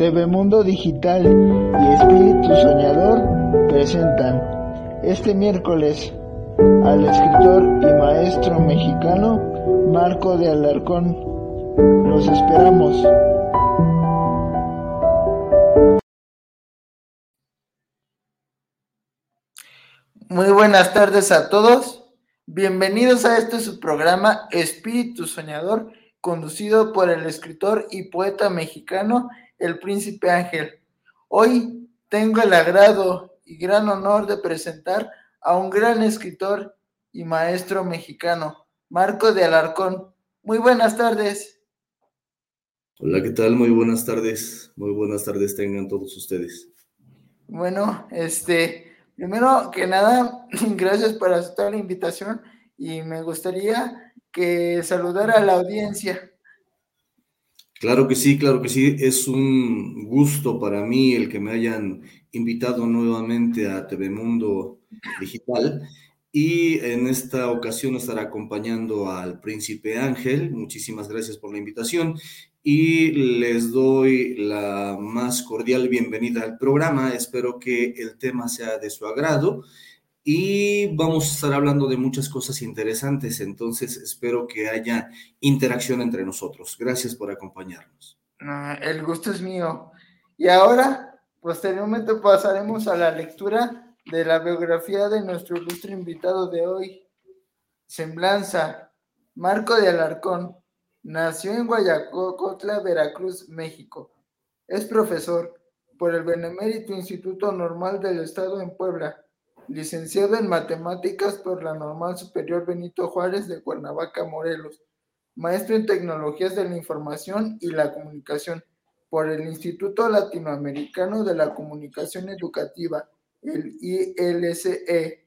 TV Mundo Digital y Espíritu Soñador presentan este miércoles al escritor y maestro mexicano Marco de Alarcón. Los esperamos. Muy buenas tardes a todos. Bienvenidos a este su programa Espíritu Soñador, conducido por el escritor y poeta mexicano El Príncipe Ángel. Hoy tengo el agrado y gran honor de presentar a un gran escritor y maestro mexicano, Marco de Alarcón. Muy buenas tardes. Hola, ¿qué tal? Muy buenas tardes. Muy buenas tardes tengan todos ustedes. Bueno, este, Primero que nada, gracias por aceptar la invitación y me gustaría que saludara a la audiencia. Claro que sí, claro que sí. Es un gusto para mí el que me hayan invitado nuevamente a TV Mundo Digital y en esta ocasión estará acompañando al príncipe Ángel. Muchísimas gracias por la invitación y les doy la más cordial bienvenida al programa. Espero que el tema sea de su agrado y vamos a estar hablando de muchas cosas interesantes, entonces espero que haya interacción entre nosotros. Gracias por acompañarnos. El gusto es mío. Y ahora, posteriormente pasaremos a la lectura de la biografía de nuestro ilustre invitado de hoy, Semblanza, Marco de Alarcón Nació en Guayacocotla, Veracruz, México. Es profesor por el Benemérito Instituto Normal del Estado en Puebla, licenciado en Matemáticas por la Normal Superior Benito Juárez de Cuernavaca, Morelos, maestro en Tecnologías de la Información y la Comunicación por el Instituto Latinoamericano de la Comunicación Educativa, el ILCE.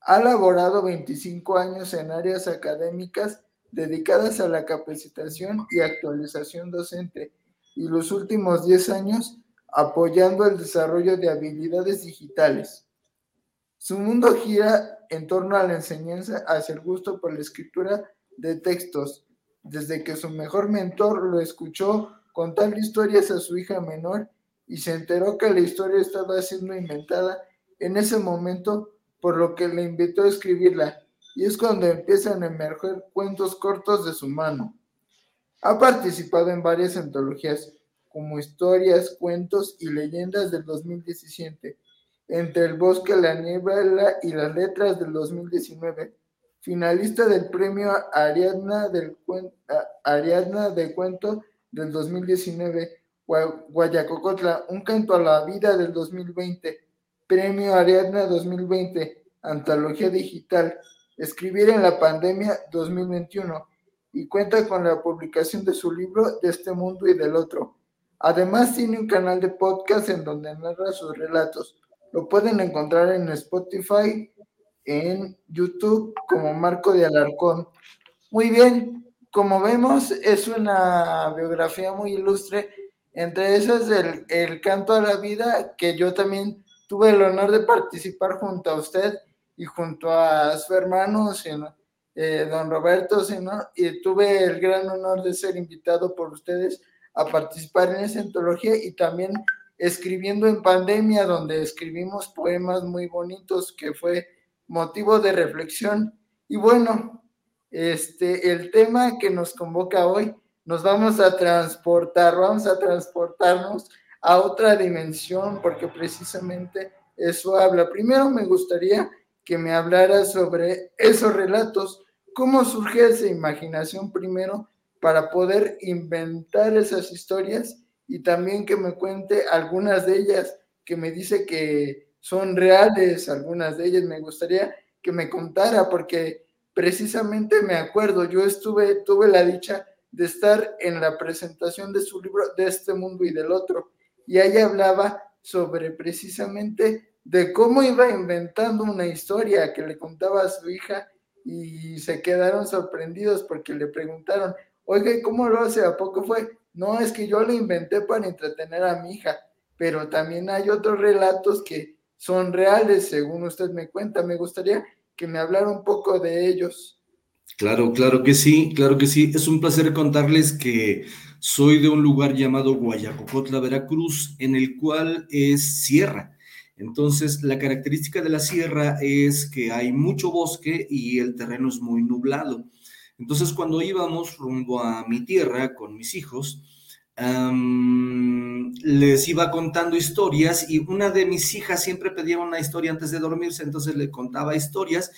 Ha laborado 25 años en áreas académicas dedicadas a la capacitación y actualización docente y los últimos 10 años apoyando el desarrollo de habilidades digitales. Su mundo gira en torno a la enseñanza hacia el gusto por la escritura de textos, desde que su mejor mentor lo escuchó contar historias a su hija menor y se enteró que la historia estaba siendo inventada en ese momento, por lo que le invitó a escribirla y es cuando empiezan a emerger cuentos cortos de su mano. Ha participado en varias antologías, como Historias, Cuentos y Leyendas del 2017, entre El Bosque, la Niebla y las Letras del 2019, finalista del premio Ariadna del, Ariadna de Cuento del 2019, Guayacocotla, Un Canto a la Vida del 2020, premio Ariadna 2020, Antología Digital, Escribir en la pandemia 2021 y cuenta con la publicación de su libro De este mundo y del otro. Además tiene un canal de podcast en donde narra sus relatos. Lo pueden encontrar en Spotify, en YouTube como Marco de Alarcón. Muy bien, como vemos es una biografía muy ilustre. Entre esas el, el canto a la vida, que yo también tuve el honor de participar junto a usted y junto a su hermano, eh, don Roberto, y tuve el gran honor de ser invitado por ustedes a participar en esa antología y también escribiendo en pandemia, donde escribimos poemas muy bonitos que fue motivo de reflexión. Y bueno, este, el tema que nos convoca hoy, nos vamos a transportar, vamos a transportarnos a otra dimensión, porque precisamente eso habla. Primero me gustaría que me hablara sobre esos relatos, cómo surge esa imaginación primero para poder inventar esas historias y también que me cuente algunas de ellas que me dice que son reales, algunas de ellas me gustaría que me contara porque precisamente me acuerdo, yo estuve, tuve la dicha de estar en la presentación de su libro de este mundo y del otro y ahí hablaba sobre precisamente de cómo iba inventando una historia que le contaba a su hija y se quedaron sorprendidos porque le preguntaron, oiga, ¿cómo lo hace? ¿A poco fue? No, es que yo lo inventé para entretener a mi hija, pero también hay otros relatos que son reales, según usted me cuenta. Me gustaría que me hablara un poco de ellos. Claro, claro que sí, claro que sí. Es un placer contarles que soy de un lugar llamado Guayacocotla, Veracruz, en el cual es sierra. Entonces, la característica de la sierra es que hay mucho bosque y el terreno es muy nublado. Entonces, cuando íbamos rumbo a mi tierra con mis hijos, les iba contando historias y una de mis hijas siempre pedía una historia antes de dormirse, entonces le contaba historias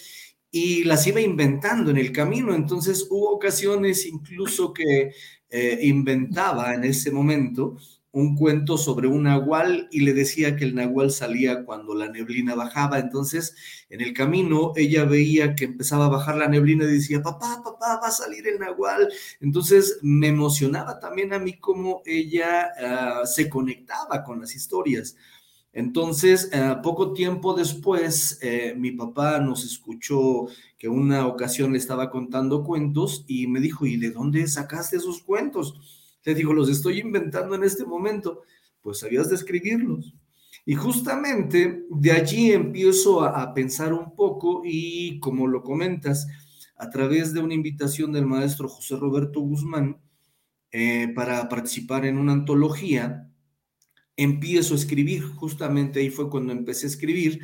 y las iba inventando en el camino. Entonces hubo ocasiones incluso que eh, inventaba en ese momento un cuento sobre un nahual y le decía que el nahual salía cuando la neblina bajaba. Entonces, en el camino, ella veía que empezaba a bajar la neblina y decía, papá, papá, va a salir el nahual. Entonces, me emocionaba también a mí cómo ella ah, se conectaba con las historias. Entonces, eh, poco tiempo después, eh, mi papá nos escuchó que una ocasión le estaba contando cuentos y me dijo, ¿y de dónde sacaste esos cuentos? Le digo, los estoy inventando en este momento. Pues sabías de escribirlos. Y justamente de allí empiezo a, pensar un poco y como lo comentas, a través de una invitación del maestro José Roberto Guzmán eh, para participar en una antología, empiezo a escribir, justamente ahí fue cuando empecé a escribir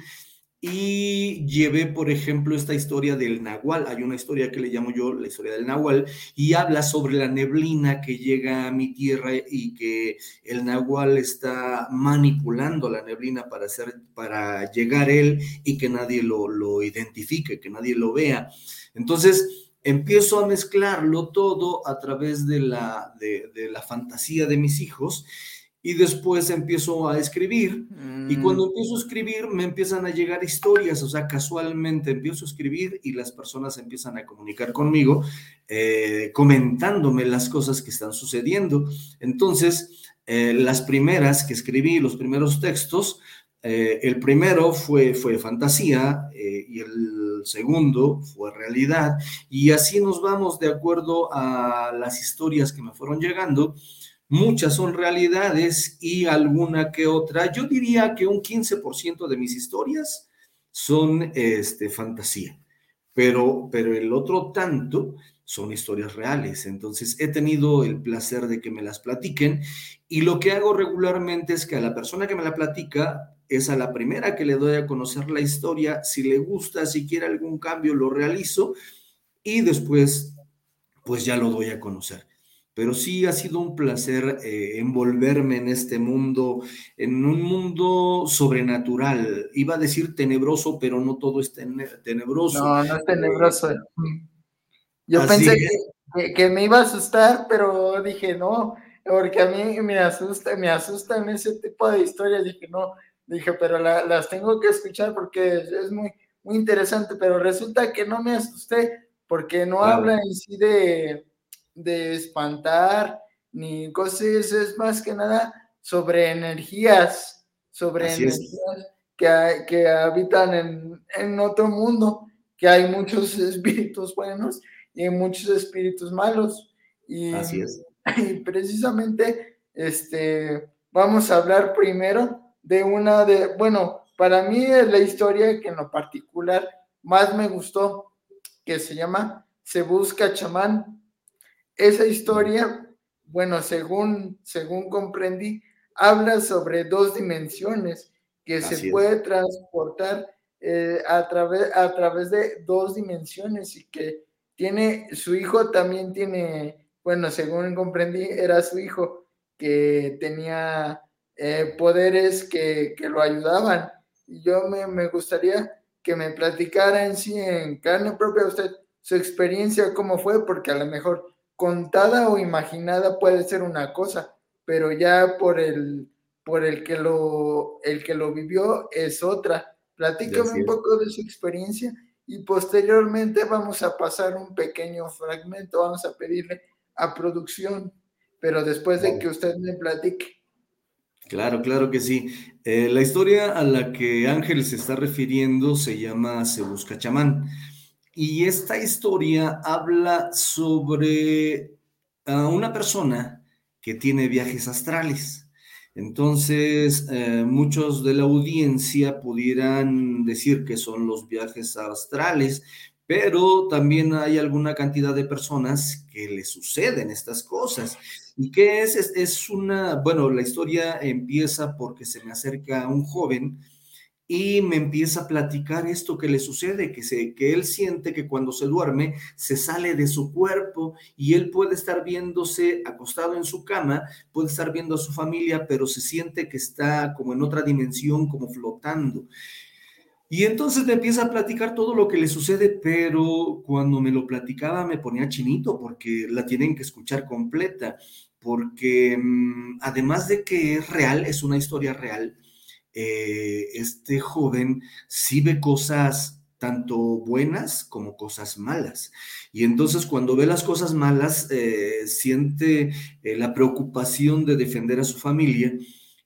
y llevé, por ejemplo, esta historia del Nahual. Hay una historia que le llamo yo la historia del Nahual y habla sobre la neblina que llega a mi tierra y que el Nahual está manipulando la neblina para, hacer, para llegar él y que nadie lo, lo identifique, que nadie lo vea. Entonces, empiezo a mezclarlo todo a través de la, de, de la fantasía de mis hijos y después empiezo a escribir y mm. cuando empiezo a escribir me empiezan a llegar historias, o sea, casualmente empiezo a escribir y las personas empiezan a comunicar conmigo eh, comentándome las cosas que están sucediendo. Entonces, eh, las primeras que escribí, los primeros textos, eh, el primero fue, fue fantasía y el segundo fue realidad y así nos vamos de acuerdo a las historias que me fueron llegando Muchas son realidades y alguna que otra. Yo diría que un 15% de mis historias son este, fantasía, pero, pero el otro tanto son historias reales. Entonces he tenido el placer de que me las platiquen y lo que hago regularmente es que a la persona que me la platica es a la primera que le doy a conocer la historia. Si le gusta, si quiere algún cambio, lo realizo y después pues ya lo doy a conocer pero sí ha sido un placer eh, envolverme en este mundo, en un mundo sobrenatural. Iba a decir tenebroso, pero no todo es tenebroso. No, no es tenebroso. Yo pensé que, me iba a asustar, pero dije no, porque a mí me asusta, me asustan ese tipo de historias. Dije no, dije, pero las tengo que escuchar porque es, muy, muy interesante, pero resulta que no me asusté porque no habla en sí de de espantar ni cosas, es más que nada sobre energías, sobre energías que, que, habitan en, en, otro mundo, que hay muchos espíritus buenos y muchos espíritus malos. Y, Así es. y precisamente este, vamos a hablar primero de una de, bueno, para mí es la historia que en lo particular más me gustó, que se llama Se Busca Chamán esa historia, bueno, según, según comprendí, habla sobre dos dimensiones que se puede transportar eh, a, través, a través de dos dimensiones y que tiene, su hijo también tiene, bueno, según comprendí, era su hijo que tenía eh, poderes que, que, lo ayudaban. Y yo me, me, gustaría que me platicara en sí, en carne propia, usted su experiencia, cómo fue, porque a lo mejor contada o imaginada puede ser una cosa, pero ya por el, por el que lo, el que lo vivió es otra. Platícame un poco de su experiencia y posteriormente vamos a pasar un pequeño fragmento, vamos a pedirle a producción, pero después de que usted me platique. Claro, claro que sí. Eh, la historia a la que Ángel se está refiriendo se llama Se Busca Chamán. Y esta historia habla sobre ah, una persona que tiene viajes astrales. Entonces, eh, muchos de la audiencia pudieran decir que son los viajes astrales, pero también hay alguna cantidad de personas que le suceden estas cosas. ¿Y qué es? es? Es una, bueno, la historia empieza porque se me acerca un joven y me empieza a platicar esto que le sucede, que, se, que él siente que cuando se duerme se sale de su cuerpo y él puede estar viéndose acostado en su cama, puede estar viendo a su familia, pero se siente que está como en otra dimensión, como flotando. Y entonces me empieza a platicar todo lo que le sucede, pero cuando me lo platicaba me ponía chinito porque la tienen que escuchar completa, porque mm, además de que es real, es una historia real, eh, este joven sí ve cosas tanto buenas como cosas malas. Y entonces cuando ve las cosas malas, eh, siente eh, la preocupación de defender a su familia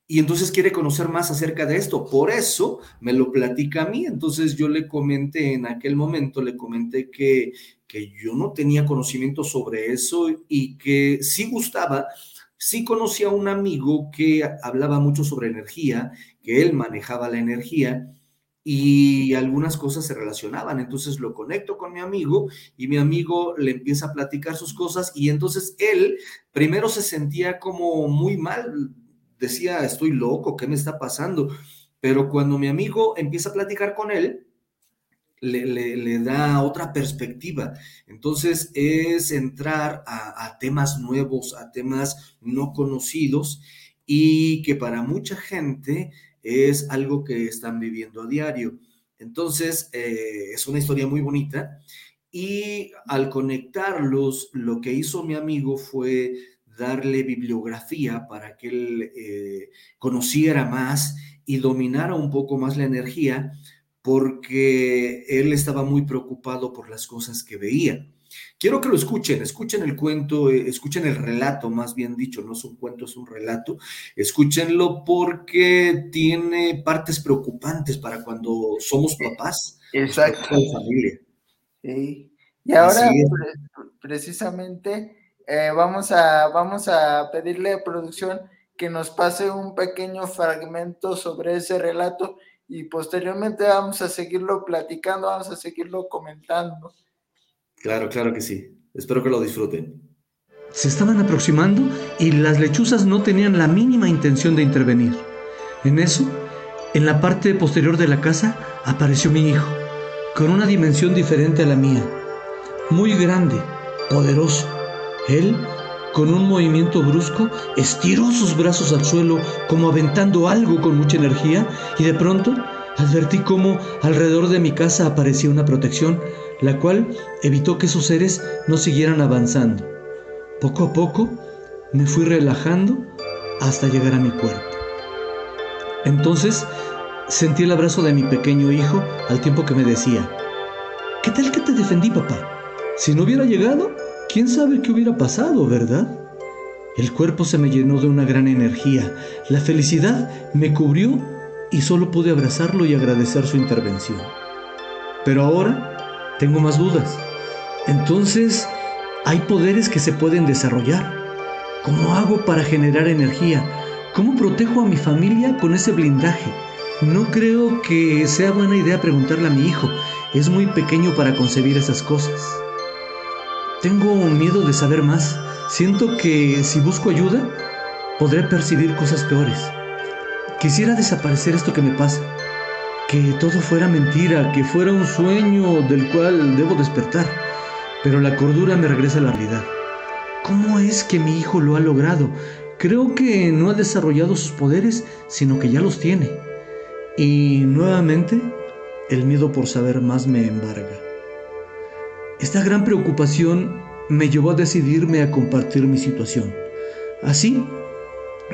y entonces quiere conocer más acerca de esto. Por eso me lo platica a mí. Entonces yo le comenté en aquel momento, le comenté que, que yo no tenía conocimiento sobre eso y que sí gustaba sí conocía a un amigo que hablaba mucho sobre energía, que él manejaba la energía y algunas cosas se relacionaban. Entonces lo conecto con mi amigo y mi amigo le empieza a platicar sus cosas y entonces él primero se sentía como muy mal, decía, estoy loco, ¿qué me está pasando? Pero cuando mi amigo empieza a platicar con él, le, da otra perspectiva. Entonces es entrar a, temas nuevos, a temas no conocidos y que para mucha gente es algo que están viviendo a diario. Entonces eh, es una historia muy bonita y al conectarlos, lo que hizo mi amigo fue darle bibliografía para que él eh, conociera más y dominara un poco más la energía porque él estaba muy preocupado por las cosas que veía. Quiero que lo escuchen, escuchen el cuento, eh, escuchen el relato, más bien dicho, no es un cuento, es un relato. Escúchenlo porque tiene partes preocupantes para cuando somos papás. Exacto. familia. Sí. Y ahora, precisamente, eh, vamos, a, vamos a pedirle a producción que nos pase un pequeño fragmento sobre ese relato y posteriormente vamos a seguirlo platicando, vamos a seguirlo comentando. Claro, claro que sí. Espero que lo disfruten. Se estaban aproximando y las lechuzas no tenían la mínima intención de intervenir. En eso, en la parte posterior de la casa, apareció mi hijo, con una dimensión diferente a la mía. Muy grande, poderoso. Él con un movimiento brusco, estiró sus brazos al suelo como aventando algo con mucha energía y de pronto advertí cómo alrededor de mi casa aparecía una protección, la cual evitó que esos seres no siguieran avanzando. Poco a poco me fui relajando hasta llegar a mi cuerpo. Entonces sentí el abrazo de mi pequeño hijo al tiempo que me decía, ¿qué tal que te defendí, papá? Si no hubiera llegado, ¿Quién sabe qué hubiera pasado, verdad? El cuerpo se me llenó de una gran energía. La felicidad me cubrió y solo pude abrazarlo y agradecer su intervención. Pero ahora tengo más dudas. Entonces, hay poderes que se pueden desarrollar. ¿Cómo hago para generar energía? ¿Cómo protejo a mi familia con ese blindaje? No creo que sea buena idea preguntarle a mi hijo. Es muy pequeño para concebir esas cosas. Tengo miedo de saber más. Siento que si busco ayuda, podré percibir cosas peores. Quisiera desaparecer esto que me pasa. Que todo fuera mentira, que fuera un sueño del cual debo despertar. Pero la cordura me regresa a la realidad. ¿Cómo es que mi hijo lo ha logrado? Creo que no ha desarrollado sus poderes, sino que ya los tiene. Y nuevamente, el miedo por saber más me embarga. Esta gran preocupación me llevó a decidirme a compartir mi situación. Así,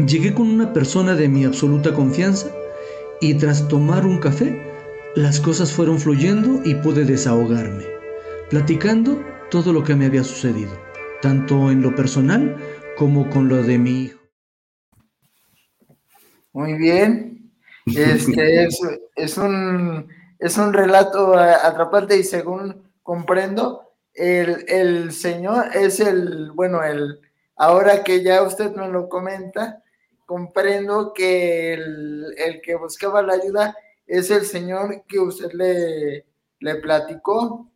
llegué con una persona de mi absoluta confianza y tras tomar un café, las cosas fueron fluyendo y pude desahogarme, platicando todo lo que me había sucedido, tanto en lo personal como con lo de mi hijo. Muy bien. Este es, un, es un relato atrapante y según comprendo, el, Señor es el, bueno, el, ahora que ya usted me lo comenta, comprendo que el, que buscaba la ayuda es el Señor que usted le, le platicó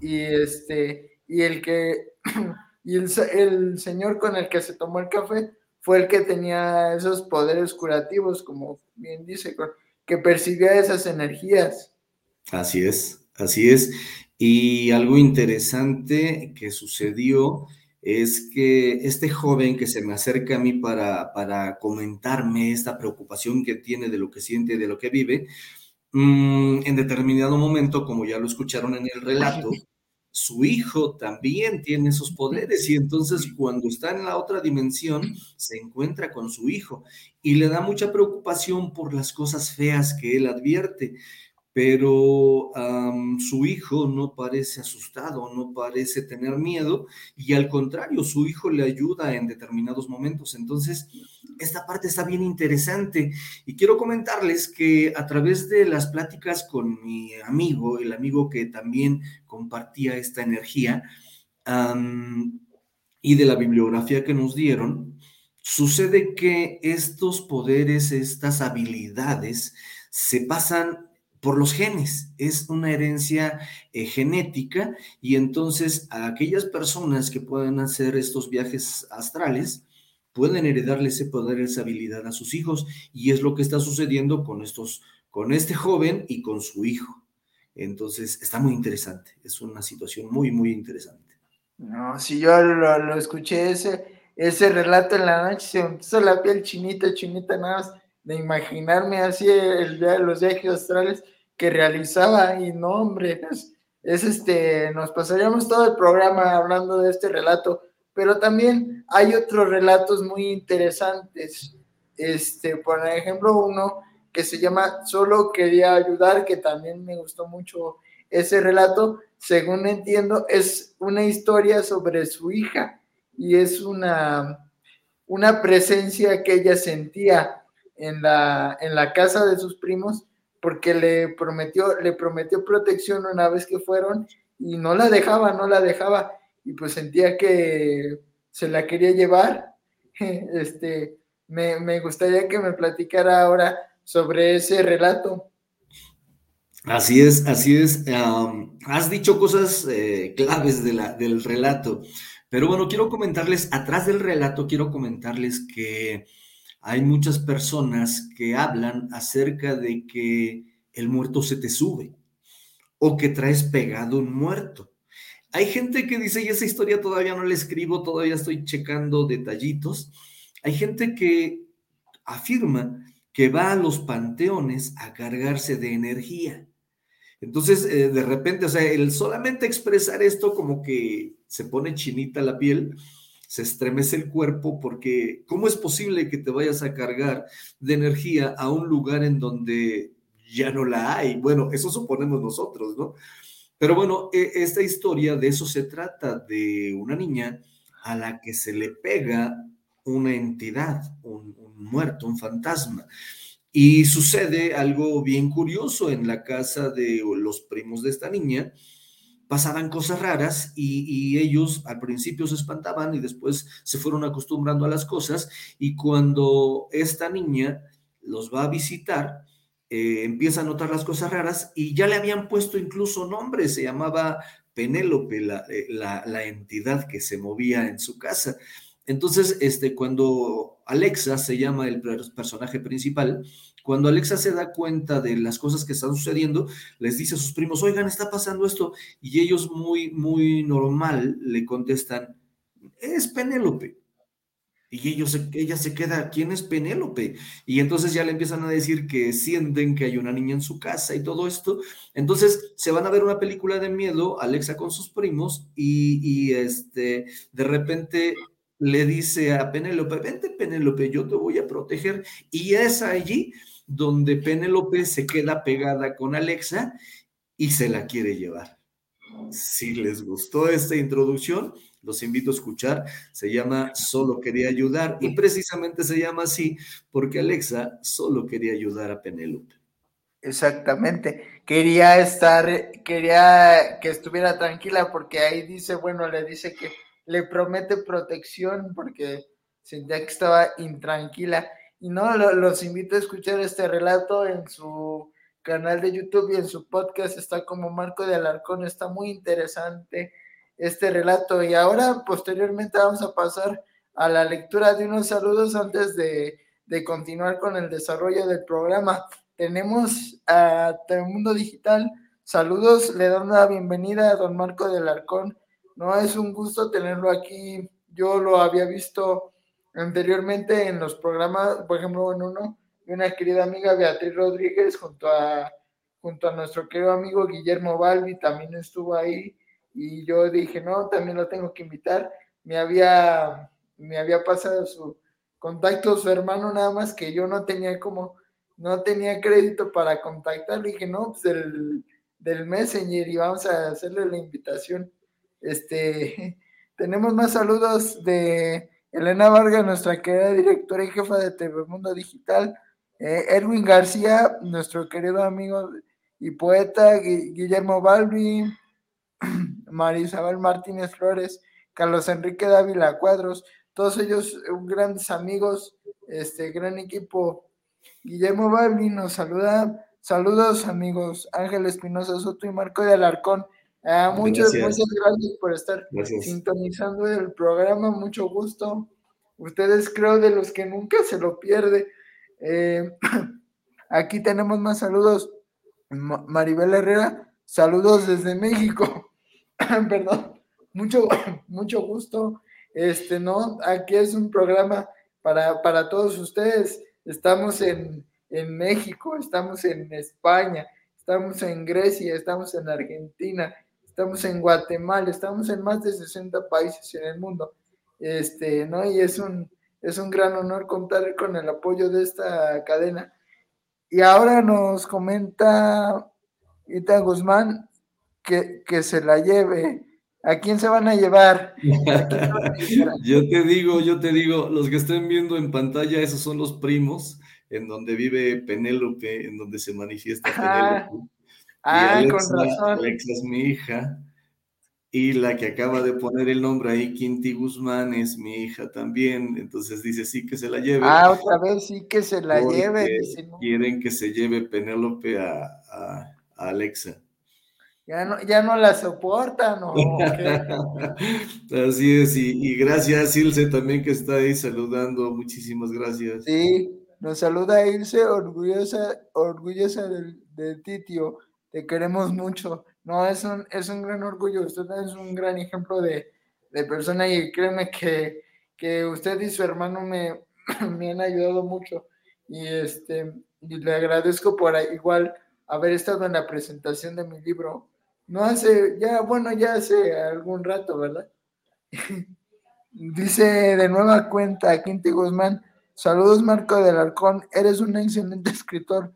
y este, y el que, y el, el señor con el que se tomó el café fue el que tenía esos poderes curativos, como bien dice, que percibía esas energías. Así es, así es. Y algo interesante que sucedió es que este joven que se me acerca a mí para, para comentarme esta preocupación que tiene de lo que siente, de lo que vive, mm, en determinado momento, como ya lo escucharon en el relato, su hijo también tiene esos poderes y entonces cuando está en la otra dimensión se encuentra con su hijo y le da mucha preocupación por las cosas feas que él advierte pero su hijo no parece asustado, no parece tener miedo y al contrario, su hijo le ayuda en determinados momentos. Entonces, esta parte está bien interesante y quiero comentarles que a través de las pláticas con mi amigo, el amigo que también compartía esta energía, y de la bibliografía que nos dieron, sucede que estos poderes, estas habilidades, se pasan por los genes, es una herencia eh, genética y entonces a aquellas personas que pueden hacer estos viajes astrales pueden heredarle ese poder, esa habilidad a sus hijos y es lo que está sucediendo con estos, con este joven y con su hijo. Entonces está muy interesante, es una situación muy, muy interesante. No, si yo lo, escuché ese, ese relato en la noche, se me puso la piel chinita, chinita nada más de imaginarme así el, los viajes astrales que realizaba. Y no, hombre, es, es, este, nos pasaríamos todo el programa hablando de este relato, pero también hay otros relatos muy interesantes, este, por ejemplo, uno que se llama Solo quería ayudar, que también me gustó mucho ese relato, según entiendo, es una historia sobre su hija y es una, una presencia que ella sentía en la, en la casa de sus primos porque le prometió, le prometió protección una vez que fueron y no la dejaba, no la dejaba y pues sentía que se la quería llevar. Este, me, gustaría que me platicara ahora sobre ese relato. Así es, así es. has dicho cosas eh, claves de la, del relato, pero bueno, quiero comentarles, atrás del relato, quiero comentarles que hay muchas personas que hablan acerca de que el muerto se te sube o que traes pegado un muerto. Hay gente que dice, y esa historia todavía no la escribo, todavía estoy checando detallitos. Hay gente que afirma que va a los panteones a cargarse de energía. Entonces, eh, de repente, o sea, el solamente expresar esto como que se pone chinita la piel, se estremece el cuerpo porque ¿cómo es posible que te vayas a cargar de energía a un lugar en donde ya no la hay? Bueno, eso suponemos nosotros, ¿no? Pero bueno, e, esta historia de eso se trata, de una niña a la que se le pega una entidad, un, un muerto, un fantasma. Y sucede algo bien curioso en la casa de los primos de esta niña, pasaban cosas raras y, ellos al principio se espantaban y después se fueron acostumbrando a las cosas y cuando esta niña los va a visitar, eh, empieza a notar las cosas raras y ya le habían puesto incluso nombre, se llamaba Penélope, la, eh, la, la entidad que se movía en su casa. Entonces, este, cuando Alexa se llama el personaje principal, cuando Alexa se da cuenta de las cosas que están sucediendo, les dice a sus primos, oigan, está pasando esto, y ellos muy, muy normal le contestan, es Penélope. Y ellos, ella se queda, ¿quién es Penélope? Y entonces ya le empiezan a decir que sienten que hay una niña en su casa y todo esto. Entonces se van a ver una película de miedo, Alexa con sus primos, y, y este, de repente le dice a Penélope, vente Penélope, yo te voy a proteger. Y es allí donde Penélope se queda pegada con Alexa y se la quiere llevar. Si les gustó esta introducción, los invito a escuchar. Se llama Solo quería ayudar y precisamente se llama así porque Alexa solo quería ayudar a Penélope. Exactamente. Quería estar, quería que estuviera tranquila porque ahí dice, bueno, le dice que le promete protección porque sentía que estaba intranquila. Y no, los invito a escuchar este relato en su, canal de YouTube y en su podcast está como Marco de Alarcón. Está muy interesante este relato. Y ahora, posteriormente, vamos a pasar a la lectura de unos saludos antes de, de continuar con el desarrollo del programa. Tenemos a Telemundo Digital. Saludos, le doy la bienvenida a don Marco del Arcón. No es un gusto tenerlo aquí. Yo lo había visto anteriormente en los programas, por ejemplo, en uno de una querida amiga Beatriz Rodríguez junto a, junto a nuestro querido amigo Guillermo Balbi, también estuvo ahí y yo dije, no, también lo tengo que invitar. Me había, me había pasado su contacto, su hermano, nada más que yo no tenía como, no tenía crédito para contactar. dije, no, pues del Messenger y vamos a hacerle la invitación. Este, tenemos más saludos de Elena Vargas, nuestra querida directora y jefa de TV Mundo Digital. Eh, Erwin García, nuestro querido amigo y poeta, Guillermo Balbi, Marisabel Martínez Flores, Carlos Enrique Dávila Cuadros, todos ellos eh, grandes amigos, este gran equipo. Guillermo Balbi nos saluda. Saludos amigos Ángel Espinosa Soto y Marco de Alarcón. Ah, muchas, gracias. gracias por estar sintonizando el programa, mucho gusto. Ustedes creo de los que nunca se lo pierde. Eh, aquí tenemos más saludos. Maribel Herrera, saludos desde México. Perdón, mucho, mucho gusto. Este, ¿no? Aquí es un programa para, para todos ustedes. Estamos en, en México, estamos en España, estamos en Grecia, estamos en Argentina, estamos en Guatemala, estamos en más de 60 países en el mundo, este, ¿no? Y es un, es un gran honor contar con el apoyo de esta cadena. Y ahora nos comenta Ita Guzmán que, que se la lleve. ¿A quién se van a llevar? yo te digo, yo te digo, los que estén viendo en pantalla, esos son los primos, en donde vive Penélope, en donde se manifiesta Penélope. Ah, con razón. Alexa es mi hija. Y la que acaba de poner el nombre ahí, Quinti Guzmán, es mi hija también. Entonces dice sí que se la lleve. Ah, otra vez sí que se la lleve. Quieren que se lleve Penélope a, Alexa. Ya no, ya no la soportan, ¿no? Así es, y, gracias Ilse también que está ahí saludando, muchísimas gracias. Sí, nos saluda Ilse, orgullosa, orgullosa del, del titio te queremos mucho. No, es un, es un gran orgullo, usted es un gran ejemplo de, persona y créeme que, que, usted y su hermano me, me han ayudado mucho y, este, le agradezco por igual haber estado en la presentación de mi libro. No hace, ya, bueno, ya hace algún rato, ¿verdad? Dice de nueva cuenta Quinti Guzmán, saludos Marco del Arcón, eres un excelente escritor,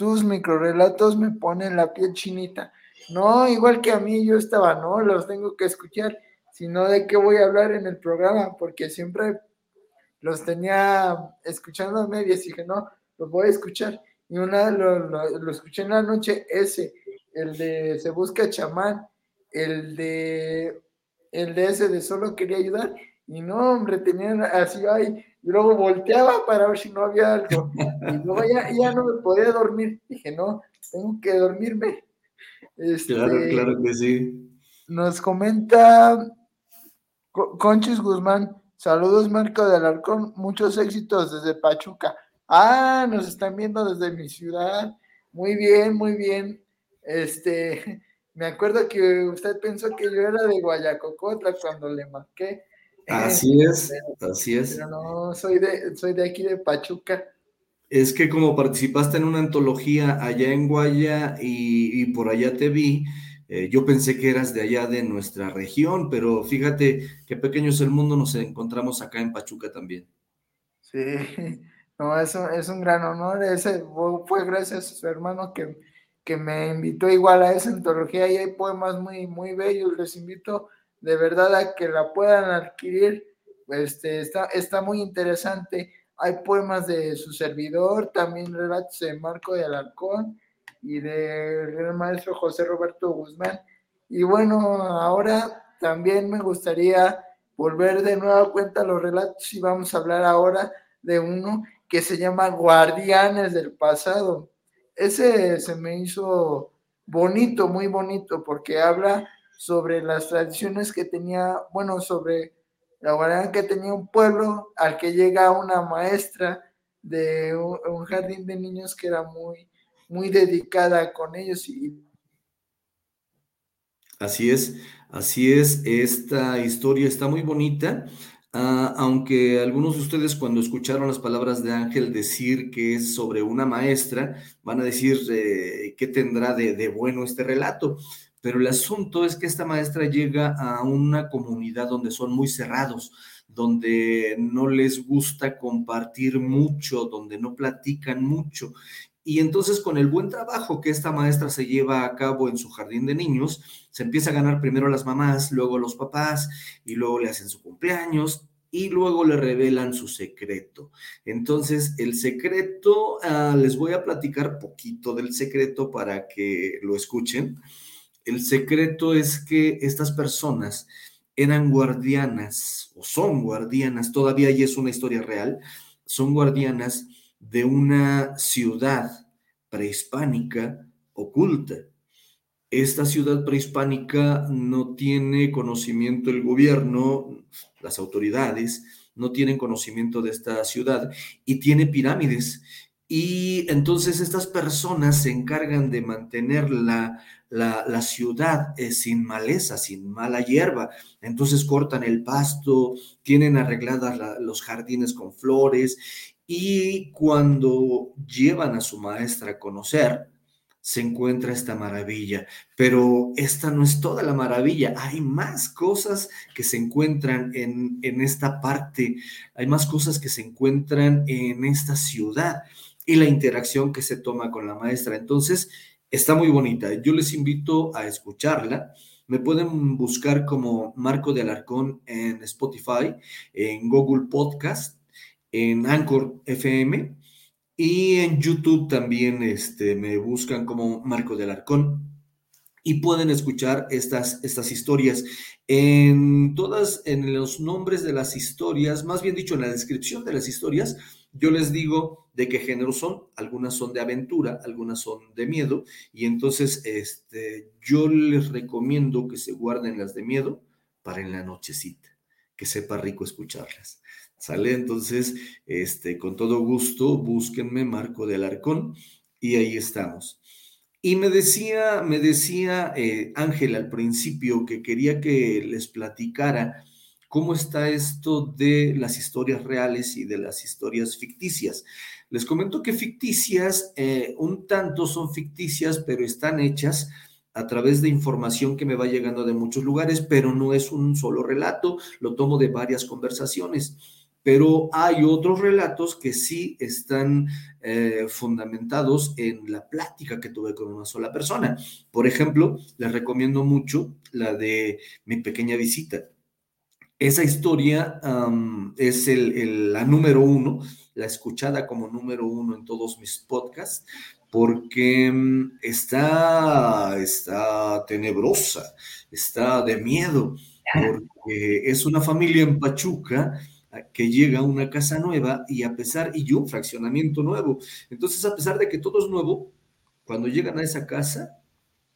tus microrelatos me ponen la piel chinita. No, igual que a mí, yo estaba, no, los tengo que escuchar, sino de qué voy a hablar en el programa, porque siempre los tenía escuchando a medias y dije, no, los voy a escuchar. Y una lo, escuché en la noche, ese, el de Se Busca Chamán, el de, el de ese de Solo Quería Ayudar, y no, hombre, tenían así, ay, y luego volteaba para ver si no había algo. Y luego ya, no me podía dormir. Dije, no, tengo que dormirme. Este, claro, claro que sí. Nos comenta Conchis Guzmán. Saludos, Marco de Alarcón. Muchos éxitos desde Pachuca. Ah, nos están viendo desde mi ciudad. Muy bien, muy bien. Este, me acuerdo que usted pensó que yo era de Guayacocotla cuando le marqué. Así es, así es. Pero no, soy de, soy de aquí de Pachuca. Es que como participaste en una antología allá en Guaya y, por allá te vi, eh, yo pensé que eras de allá de nuestra región, pero fíjate qué pequeño es el mundo, nos encontramos acá en Pachuca también. Sí, no, eso es un gran honor. Ese fue gracias a su hermano que, que me invitó igual a esa antología y hay poemas muy, muy bellos. Les invito de verdad a que la puedan adquirir. Este, está, está muy interesante. Hay poemas de su servidor, también relatos de Marco de Alarcón y del maestro José Roberto Guzmán. Y bueno, ahora también me gustaría volver de nuevo cuenta los relatos y vamos a hablar ahora de uno que se llama Guardianes del Pasado. ese se me hizo bonito, muy bonito, porque habla sobre las tradiciones que tenía, bueno, sobre la guardia que tenía un pueblo al que llega una maestra de un, jardín de niños que era muy, muy dedicada con ellos y Así es, así es, esta historia está muy bonita, ah, aunque algunos de ustedes cuando escucharon las palabras de Ángel decir que es sobre una maestra, van a decir eh, qué tendrá de, de bueno este relato. Pero el asunto es que esta maestra llega a una comunidad donde son muy cerrados, donde no les gusta compartir mucho, donde no platican mucho. Y entonces con el buen trabajo que esta maestra se lleva a cabo en su jardín de niños, se empieza a ganar primero las mamás, luego los papás, y luego le hacen su cumpleaños, y luego le revelan su secreto. Entonces, el secreto, ah, les voy a platicar poquito del secreto para que lo escuchen. El secreto es que estas personas eran guardianas o son guardianas, todavía y es una historia real, son guardianas de una ciudad prehispánica oculta. Esta ciudad prehispánica no tiene conocimiento el gobierno, las autoridades no tienen conocimiento de esta ciudad y tiene pirámides. Y entonces estas personas se encargan de mantener la, la, ciudad eh, sin maleza, sin mala hierba. Entonces cortan el pasto, tienen arregladas los jardines con flores y cuando llevan a su maestra a conocer, se encuentra esta maravilla. Pero esta no es toda la maravilla. Hay más cosas que se encuentran en, en esta parte. Hay más cosas que se encuentran en esta ciudad y la interacción que se toma con la maestra. Entonces, está muy bonita. Yo les invito a escucharla. Me pueden buscar como Marco de Alarcón en Spotify, en Google Podcast en Anchor FM y en YouTube también este, me buscan como Marco del Arcón y pueden escuchar estas, estas historias. En todas, en los nombres de las historias, más bien dicho, en la descripción de las historias, yo les digo de qué género son. Algunas son de aventura, algunas son de miedo. Y entonces, este, yo les recomiendo que se guarden las de miedo para en la nochecita, que sepa rico escucharlas. ¿Sale? Entonces, este, con todo gusto, búsquenme Marco del Arcón y ahí estamos. Y me decía, me decía eh, Ángel al principio que quería que les platicara cómo está esto de las historias reales y de las historias ficticias. Les comento que ficticias, eh, un tanto son ficticias, pero están hechas a través de información que me va llegando de muchos lugares, pero no es un solo relato, lo tomo de varias conversaciones pero hay otros relatos que sí están eh, fundamentados en la plática que tuve con una sola persona. Por ejemplo, les recomiendo mucho la de mi pequeña visita. Esa historia es la número uno, la escuchada como número uno en todos mis podcasts, porque mm, está, está tenebrosa, está de miedo, porque es una familia en Pachuca que llega a una casa nueva y a pesar, y un fraccionamiento nuevo. Entonces, a pesar de que todo es nuevo, cuando llegan a esa casa,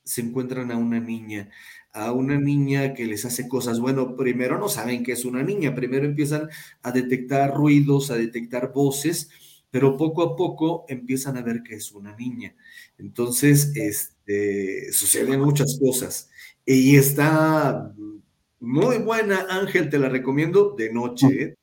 se encuentran a una niña, a una niña que les hace cosas. Bueno, primero no saben que es una niña, primero empiezan a detectar ruidos, a detectar voces, pero poco a poco empiezan a ver que es una niña. Entonces, este, suceden muchas cosas. Y está muy buena, Ángel, te la recomiendo de noche. ¿eh?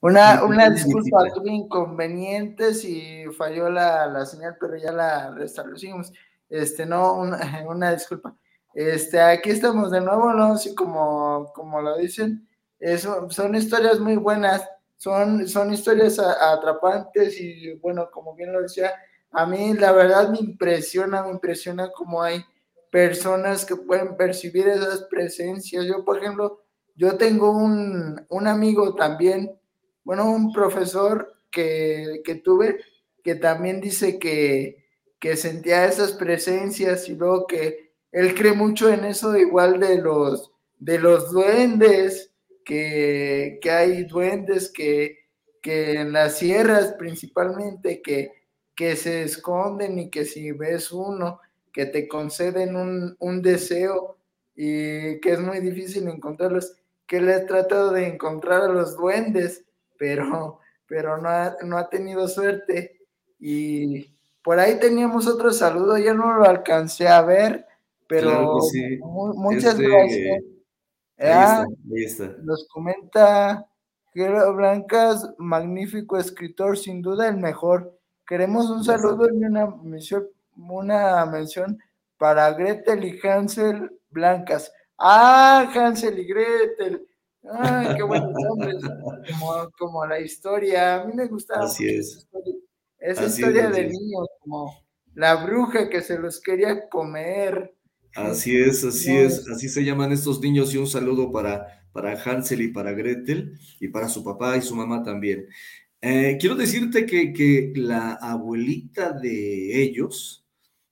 una, una, disculpa, tuve inconvenientes y falló la, señal, pero ya la restablecimos. Este, no, una, disculpa. Este, aquí estamos de nuevo, ¿no? Sí, como, como lo dicen, son historias muy buenas, son, son historias atrapantes y bueno, como bien lo decía, a mí la verdad me impresiona, me impresiona cómo hay personas que pueden percibir esas presencias. Yo, por ejemplo, yo tengo un, amigo también, bueno, un profesor que, tuve, que también dice que, sentía esas presencias y luego que él cree mucho en eso igual de los, de los duendes, que, hay duendes que, que en las sierras principalmente, que, que se esconden y que si ves uno, que te conceden un, un deseo y que es muy difícil encontrarlos, que le he tratado de encontrar a los duendes, pero, pero no, ha, no ha tenido suerte. Y por ahí teníamos otro saludo, yo no lo alcancé a ver, pero muchas este, gracias. Ahí está, ahí Nos comenta Gero Blancas, magnífico escritor, sin duda el mejor. Queremos un saludo y una mención, una mención para Gretel y Hansel Blancas. Ah, Hansel y Gretel. Ah, qué buenos nombres. Como, la historia. A mí me gusta. Así es. Esa historia de niños, como la bruja que se los quería comer. Así es, así es, así se llaman estos niños y un saludo para, para Hansel y para Gretel y para su papá y su mamá también. Eh, quiero decirte que, que la abuelita de ellos,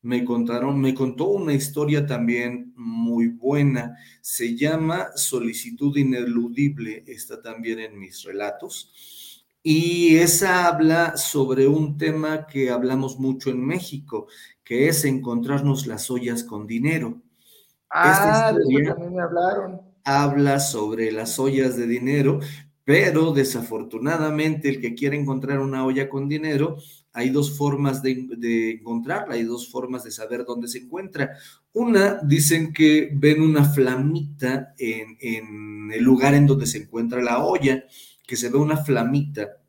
me contaron, me contó una historia también muy buena. Se llama Solicitud Ineludible, está también en mis relatos. Y esa habla sobre un tema que hablamos mucho en México, que es encontrarnos las ollas con dinero. Ah, también me hablaron. Habla sobre las ollas de dinero, pero desafortunadamente el que quiere encontrar una olla con dinero hay dos formas de, encontrarla, hay dos formas de saber dónde se encuentra. Una, dicen que ven una flamita en, en el lugar en donde se encuentra la olla, que se ve una flamita,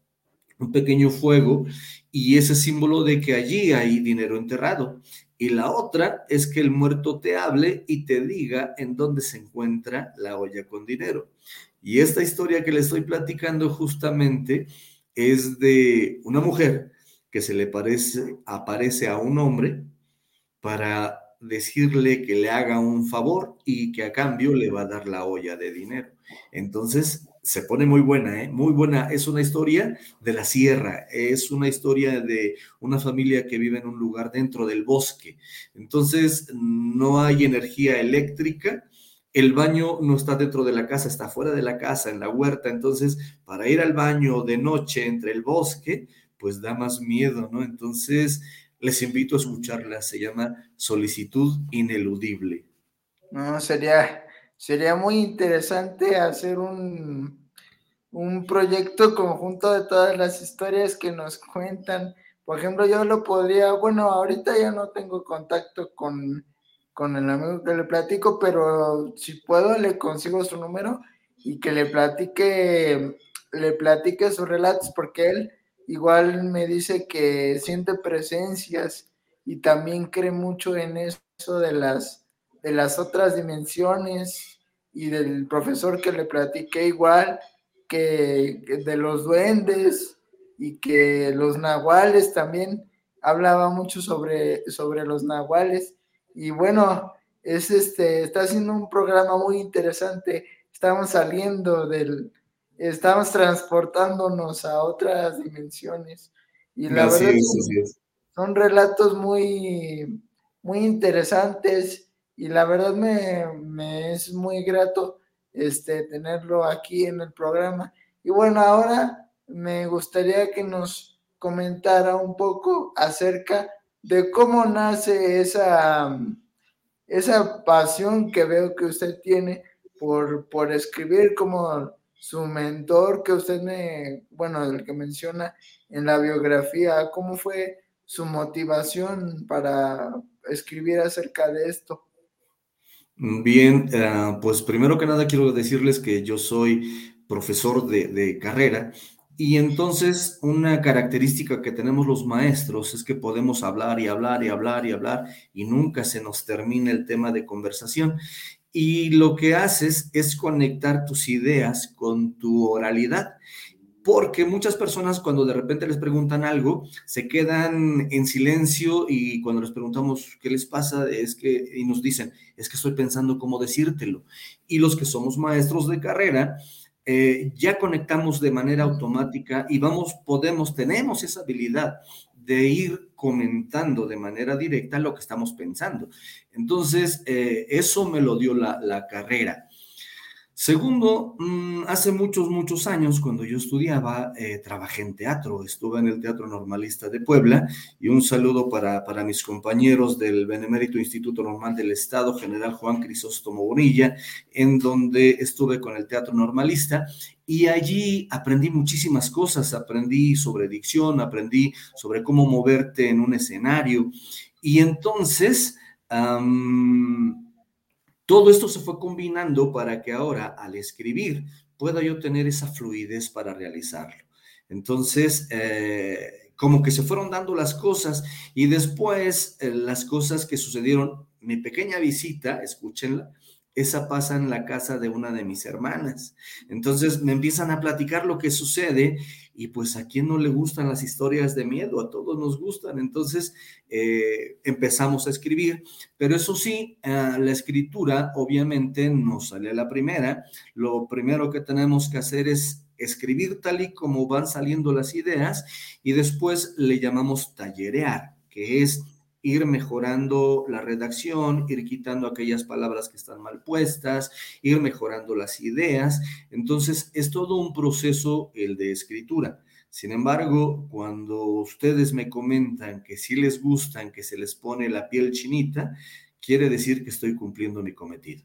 un pequeño fuego, y ese símbolo de que allí hay dinero enterrado. Y la otra es que el muerto te hable y te diga en dónde se encuentra la olla con dinero. Y esta historia que le estoy platicando justamente es de una mujer que se le parece, aparece a un hombre para decirle que le haga un favor y que a cambio le va a dar la olla de dinero. Entonces se pone muy buena, ¿eh? muy buena. Es una historia de la sierra, es una historia de una familia que vive en un lugar dentro del bosque. Entonces no hay energía eléctrica. El baño no está dentro de la casa, está fuera de la casa, en la huerta. Entonces, para ir al baño de noche entre el bosque, pues da más miedo, ¿no? Entonces, les invito a escucharla, se llama Solicitud Ineludible. No, sería, sería muy interesante hacer un, un proyecto conjunto de todas las historias que nos cuentan. Por ejemplo, yo lo podría, bueno, ahorita ya no tengo contacto con, con el amigo que le platico, pero si puedo le consigo su número y que le platique, le platique sus relatos, porque él igual me dice que siente presencias y también cree mucho en eso de las, de las otras dimensiones y del profesor que le platiqué igual que, de los duendes y que los nahuales también hablaba mucho sobre, sobre los nahuales y bueno, es este, está haciendo un programa muy interesante. Estamos saliendo del, estamos transportándonos a otras dimensiones. Y la verdad son, relatos muy, muy interesantes y la verdad me, es muy grato este, tenerlo aquí en el programa. Y bueno, ahora me gustaría que nos comentara un poco acerca de cómo nace esa, esa pasión que veo que usted tiene por, por escribir, como su mentor que usted me, bueno, el que menciona en la biografía, ¿cómo fue su motivación para escribir acerca de esto? Bien, eh, pues primero que nada quiero decirles que yo soy profesor de carrera y entonces una característica que tenemos los maestros es que podemos hablar y hablar y hablar y hablar y nunca se nos termina el tema de conversación y lo que haces es conectar tus ideas con tu oralidad. Porque muchas personas cuando de repente les preguntan algo, se quedan en silencio y cuando les preguntamos qué les pasa, es que, y nos dicen, es que estoy pensando cómo decírtelo. Y los que somos maestros de carrera, eh, ya conectamos de manera automática y vamos, podemos, tenemos esa habilidad de ir comentando de manera directa lo que estamos pensando. Entonces, eh, eso me lo dio la, carrera. Segundo, mm, hace muchos, muchos años, cuando yo estudiaba, eh, trabajé en teatro, estuve en el Teatro Normalista de Puebla y un saludo para, para mis compañeros del Benemérito Instituto Normal del Estado, General Juan Crisóstomo Bonilla, en donde estuve con el Teatro Normalista. Y allí aprendí muchísimas cosas, aprendí sobre dicción, aprendí sobre cómo moverte en un escenario. Y entonces... Todo esto se fue combinando para que ahora al escribir pueda yo tener esa fluidez para realizarlo. Entonces, eh, como que se fueron dando las cosas y después eh, las cosas que sucedieron, mi pequeña visita, escúchenla, esa pasa en la casa de una de mis hermanas. Entonces me empiezan a platicar lo que sucede y pues a quién no le gustan las historias de miedo, a todos nos gustan. Entonces eh, empezamos a escribir, pero eso sí, eh, la escritura obviamente no sale a la primera. Lo primero que tenemos que hacer es escribir tal y como van saliendo las ideas y después le llamamos tallerear, que es ir mejorando la redacción, ir quitando aquellas palabras que están mal puestas, ir mejorando las ideas. Entonces, es todo un proceso el de escritura. Sin embargo, cuando ustedes me comentan que sí les gustan, que se les pone la piel chinita, quiere decir que estoy cumpliendo mi cometido.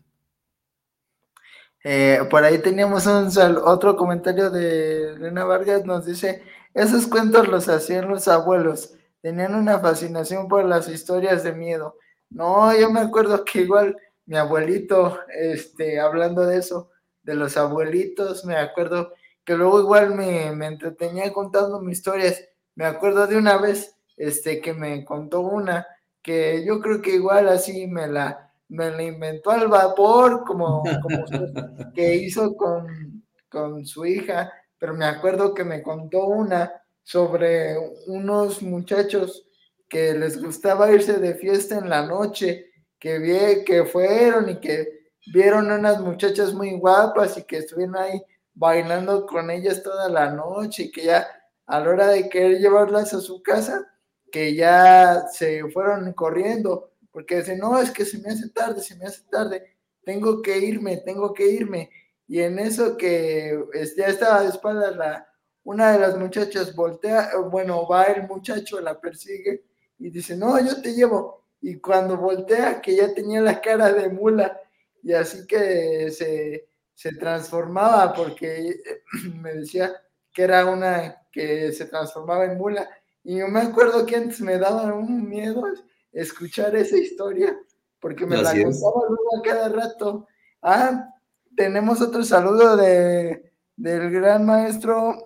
Eh, por ahí teníamos un otro comentario de Elena Vargas, nos dice, esos cuentos los hacían los abuelos tenían una fascinación por las historias de miedo. No, yo me acuerdo que igual mi abuelito, este, hablando de eso, de los abuelitos, me acuerdo que luego igual me, me entretenía contando historias. Me acuerdo de una vez, este, que me contó una que yo creo que igual así me la, me la inventó al vapor, como, como usted, que hizo con, con su hija, pero me acuerdo que me contó una sobre unos muchachos que les gustaba irse de fiesta en la noche, que, vi, que fueron y que vieron unas muchachas muy guapas y que estuvieron ahí bailando con ellas toda la noche y que ya a la hora de querer llevarlas a su casa, que ya se fueron corriendo, porque dicen, no, es que se me hace tarde, se me hace tarde, tengo que irme, tengo que irme. Y en eso que ya estaba de espaldas la, una de las muchachas voltea, bueno, va el muchacho, la persigue y dice, no, yo te llevo. Y cuando voltea, que ya tenía la cara de mula, y así que se, se transformaba, porque me decía que era una que se transformaba en mula. Y yo me acuerdo que antes me daba un miedo escuchar esa historia, porque me la contaba luego a cada rato. Ah, tenemos otro saludo de del gran maestro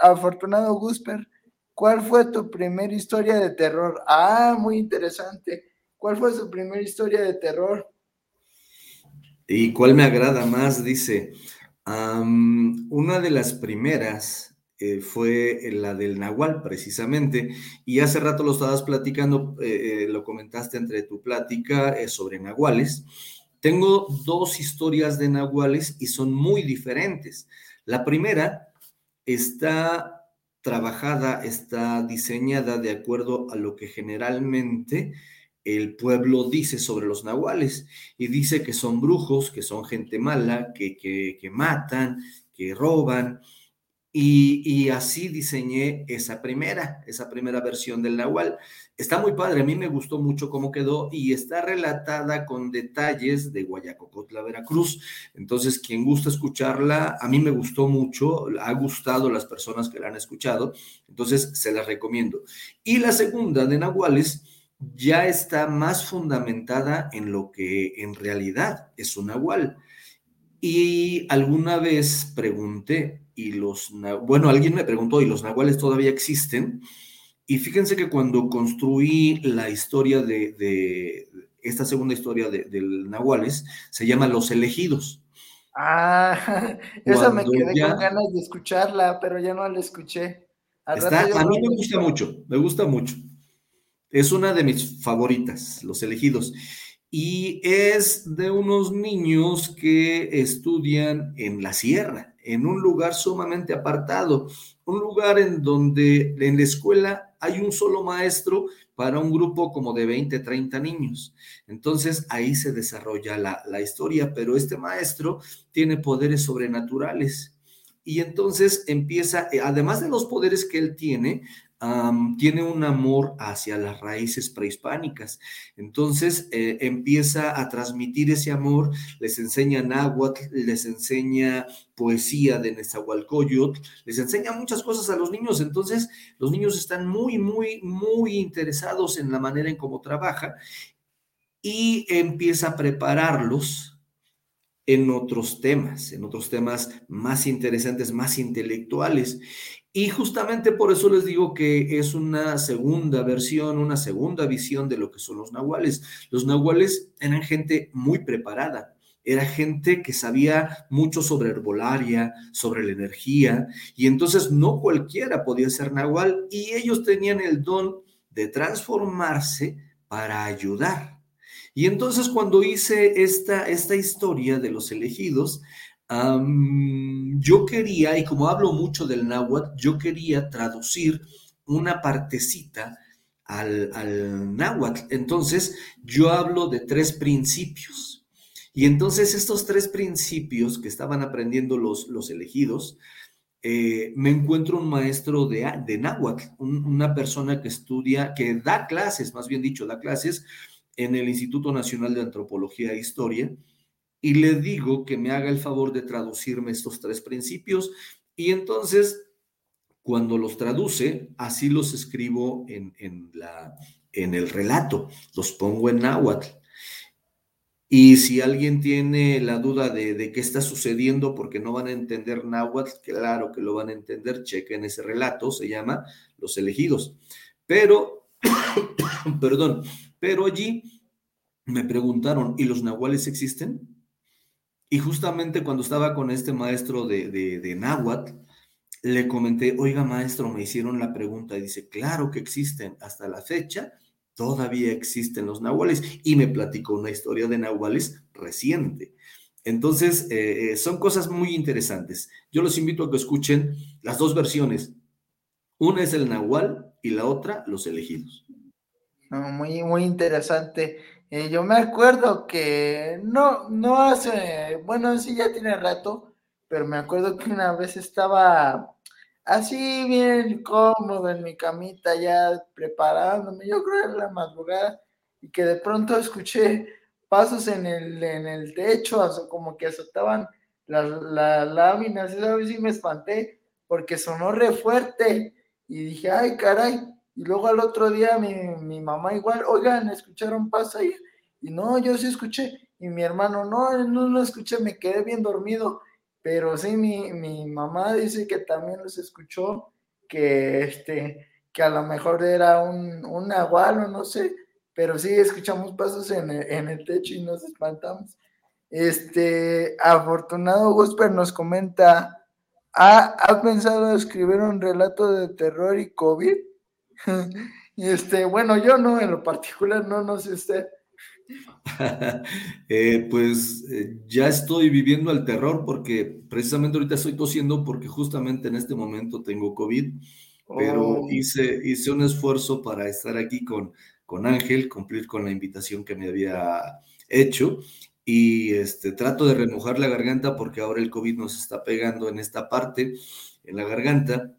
Afortunado Gusper. ¿Cuál fue tu primera historia de terror? Ah, muy interesante. ¿Cuál fue su primera historia de terror? ¿Y cuál me agrada más? Dice, una de las primeras eh, fue la del Nahual, precisamente, y hace rato lo estabas platicando, eh, eh, lo comentaste entre tu plática sobre Nahuales. Tengo dos historias de nahuales y son muy diferentes. La primera está trabajada, está diseñada de acuerdo a lo que generalmente el pueblo dice sobre los nahuales y dice que son brujos, que son gente mala, que, que, matan, que roban. Y, y, así diseñé esa primera, esa primera versión del Nahual. Está muy padre, a mí me gustó mucho cómo quedó y está relatada con detalles de Guayacocotla, Veracruz. Entonces, quien gusta escucharla, a mí me gustó mucho, ha gustado las personas que la han escuchado, entonces se las recomiendo. Y la segunda de Nahuales ya está más fundamentada en lo que en realidad es un Nahual. Y alguna vez pregunté, y los, bueno, alguien me preguntó, ¿y los Nahuales todavía existen? Y fíjense que cuando construí la historia de, esta segunda historia de, del Nahuales, se llama Los Elegidos. Ah, esa me quedé con ganas de escucharla, pero ya no la escuché. a mí me gusta mucho, me gusta mucho. Es una de mis favoritas, Los Elegidos. y es de unos niños que estudian en la sierra, en un lugar sumamente apartado, un lugar en donde en la escuela hay un solo maestro para un grupo como de 20, 30 niños. Entonces ahí se desarrolla la, la historia, pero este maestro tiene poderes sobrenaturales. Y entonces empieza, eh, además de los poderes que él tiene, tiene un amor hacia las raíces prehispánicas. Entonces eh, empieza a transmitir ese amor, les enseña náhuatl, les enseña poesía de Nezahualcóyotl, les enseña muchas cosas a los niños. Entonces los niños están muy, muy, muy interesados en la manera en cómo trabaja y empieza a prepararlos en otros temas, en otros temas más interesantes, más intelectuales. Y justamente por eso les digo que es una segunda versión, una segunda visión de lo que son los nahuales. Los nahuales eran gente muy preparada, era gente que sabía mucho sobre herbolaria, sobre la energía, y entonces no cualquiera podía ser nahual, y ellos tenían el don de transformarse para ayudar. Y entonces cuando hice esta, esta historia de los elegidos, yo quería, y como hablo mucho del náhuatl, yo quería traducir una partecita al, náhuatl. Entonces, yo hablo de tres principios. Y entonces estos tres principios que estaban aprendiendo los, los elegidos, eh, me encuentro un maestro de, de náhuatl, una persona que estudia, que da clases, más bien dicho, da clases en el Instituto Nacional de Antropología e Historia, y le digo que me haga el favor de traducirme estos tres principios y entonces cuando los traduce, así los escribo en, la, en el relato, los pongo en náhuatl. Y si alguien tiene la duda de, de, qué está sucediendo porque no van a entender náhuatl, claro que lo van a entender, chequen ese relato, se llama Los elegidos. Pero, perdón, pero allí me preguntaron, ¿y los nahuales existen? Y justamente cuando estaba con este maestro de, de, náhuatl, le comenté, oiga maestro, me hicieron la pregunta y dice, claro que existen, hasta la fecha todavía existen los nahuales y me platicó una historia de nahuales reciente. Entonces, eh, eh, son cosas muy interesantes. Yo los invito a que escuchen las dos versiones. Una es el nahual y la otra los elegidos. muy, muy interesante. Eh, yo me acuerdo que no, no hace, bueno, sí ya tiene rato, pero me acuerdo que una vez estaba así bien cómodo en mi camita ya preparándome, yo creo era la madrugada, y que de pronto escuché pasos en el, en el techo, como que azotaban las, las láminas, esa vez sí me espanté, porque sonó re fuerte, y dije, ay, caray, y luego al otro día mi, mi mamá igual, oigan, escucharon paso ahí. Y no, yo sí escuché. Y mi hermano, no, no lo escuché, me quedé bien dormido. Pero sí, mi, mi mamá dice que también los escuchó, que, este, que a lo mejor era un, un o no sé. Pero sí, escuchamos pasos en el, en el techo y nos espantamos. Este, afortunado Gusper nos comenta, ¿ha, pensado escribir un relato de terror y COVID? y este, bueno, yo no, en lo particular, no, no sé usted. Eh, pues eh, ya estoy viviendo el terror porque precisamente ahorita estoy tosiendo porque justamente en este momento tengo COVID, pero oh. hice, hice un esfuerzo para estar aquí con, con Ángel, cumplir con la invitación que me había hecho y este, trato de remojar la garganta porque ahora el COVID nos está pegando en esta parte, en la garganta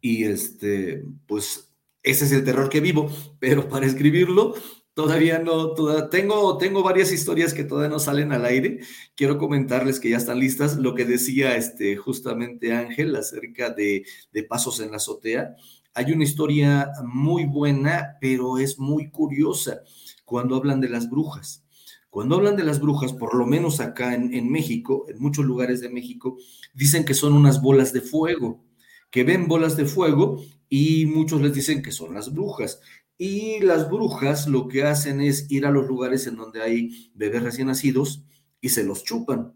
y este, pues ese es el terror que vivo, pero para escribirlo Todavía no, tengo, tengo varias historias que todavía no salen al aire. Quiero comentarles que ya están listas. Lo que decía este, justamente Ángel acerca de, de Pasos en la Azotea. Hay una historia muy buena, pero es muy curiosa cuando hablan de las brujas. Cuando hablan de las brujas, por lo menos acá en, en México, en muchos lugares de México, dicen que son unas bolas de fuego, que ven bolas de fuego y muchos les dicen que son las brujas. Y las brujas lo que hacen es ir a los lugares en donde hay bebés recién nacidos y se los chupan.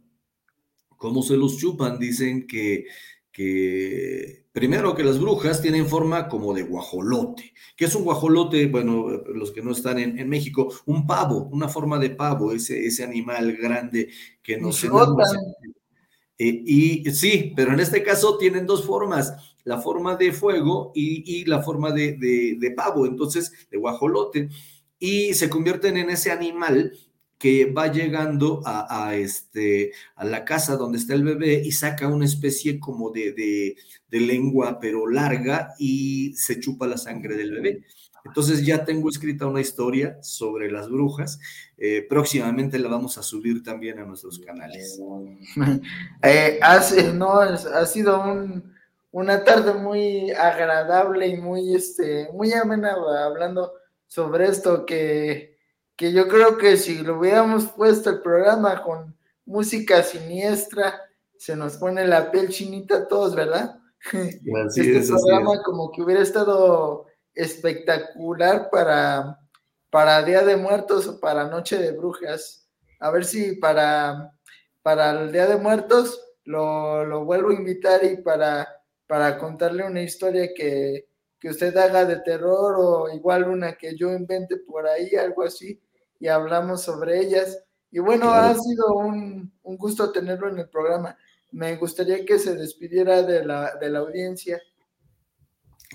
¿Cómo se los chupan? Dicen que, que primero que las brujas tienen forma como de guajolote. ¿Qué es un guajolote? Bueno, los que no están en, México, un pavo, una forma de pavo, ese, ese animal grande que nos... Eh, y sí, pero en este caso tienen dos formas, la forma de fuego y, la forma de, de, pavo, entonces de guajolote, y se convierten en ese animal que va llegando a, este, a la casa donde está el bebé y saca una especie como de, de, lengua, pero larga, y se chupa la sangre del bebé. Entonces ya tengo escrita una historia sobre las brujas. Eh, próximamente la vamos a subir también a nuestros canales. Eh, no, ha sido una tarde muy agradable y muy, este, muy amena hablando sobre esto que que yo creo que si lo hubiéramos puesto el programa con música siniestra, se nos pone la piel chinita a todos, ¿verdad? este programa como que hubiera estado espectacular para, para Día de Muertos o para Noche de Brujas. A ver si para, para el Día de Muertos lo, lo vuelvo a invitar y para, para contarle una historia que, que usted haga de terror o igual una que yo invente por ahí, algo así, y hablamos sobre ellas. Y bueno, ha sido un, un, gusto tenerlo en el programa. Me gustaría que se despidiera de la, de la audiencia.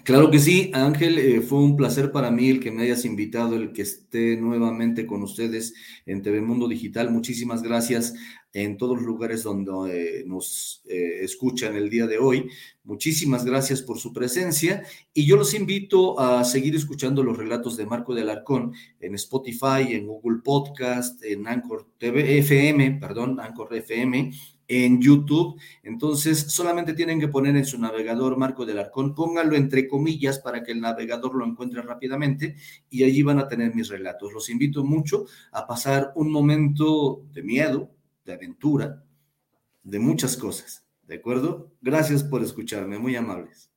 Claro que sí, Ángel, eh, fue un placer para mí el que me hayas invitado, el que esté nuevamente con ustedes en TV Mundo Digital. Muchísimas gracias en todos los lugares donde eh, nos eh, escuchan el día de hoy. Muchísimas gracias por su presencia y yo los invito a seguir escuchando los relatos de Marco de Alarcón en Spotify, en Google Podcast, en Anchor TV FM, perdón, Anchor FM en YouTube. Entonces, solamente tienen que poner en su navegador Marco del Arcón, pónganlo entre comillas para que el navegador lo encuentre rápidamente y allí van a tener mis relatos. Los invito mucho a pasar un momento de miedo, de aventura, de muchas cosas. ¿De acuerdo? Gracias por escucharme, muy amables.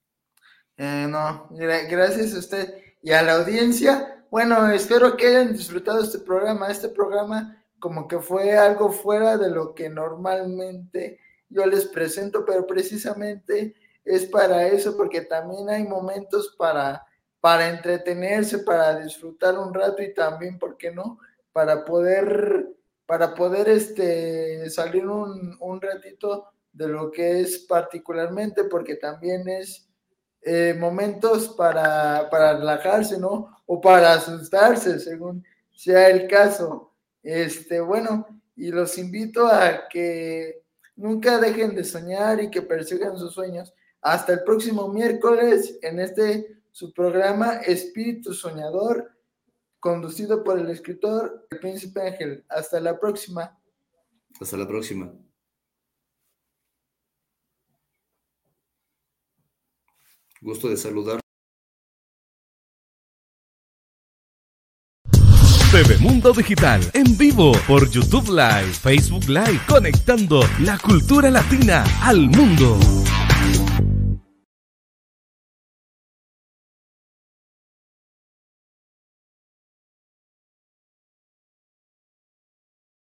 Eh, no, gracias a usted y a la audiencia. Bueno, espero que hayan disfrutado este programa. Este programa como que fue algo fuera de lo que normalmente yo les presento, pero precisamente es para eso, porque también hay momentos para, para entretenerse, para disfrutar un rato y también, ¿por qué no? Para poder, para poder este, salir un, un ratito de lo que es particularmente, porque también es eh, momentos para, para relajarse, ¿no? O para asustarse, según sea el caso. Este, bueno, y los invito a que nunca dejen de soñar y que persigan sus sueños. Hasta el próximo miércoles en este su programa Espíritu Soñador, conducido por el escritor El Príncipe Ángel. Hasta la próxima. Hasta la próxima. Gusto de saludar. TV Mundo Digital en vivo por YouTube Live, Facebook Live, conectando la cultura latina al mundo.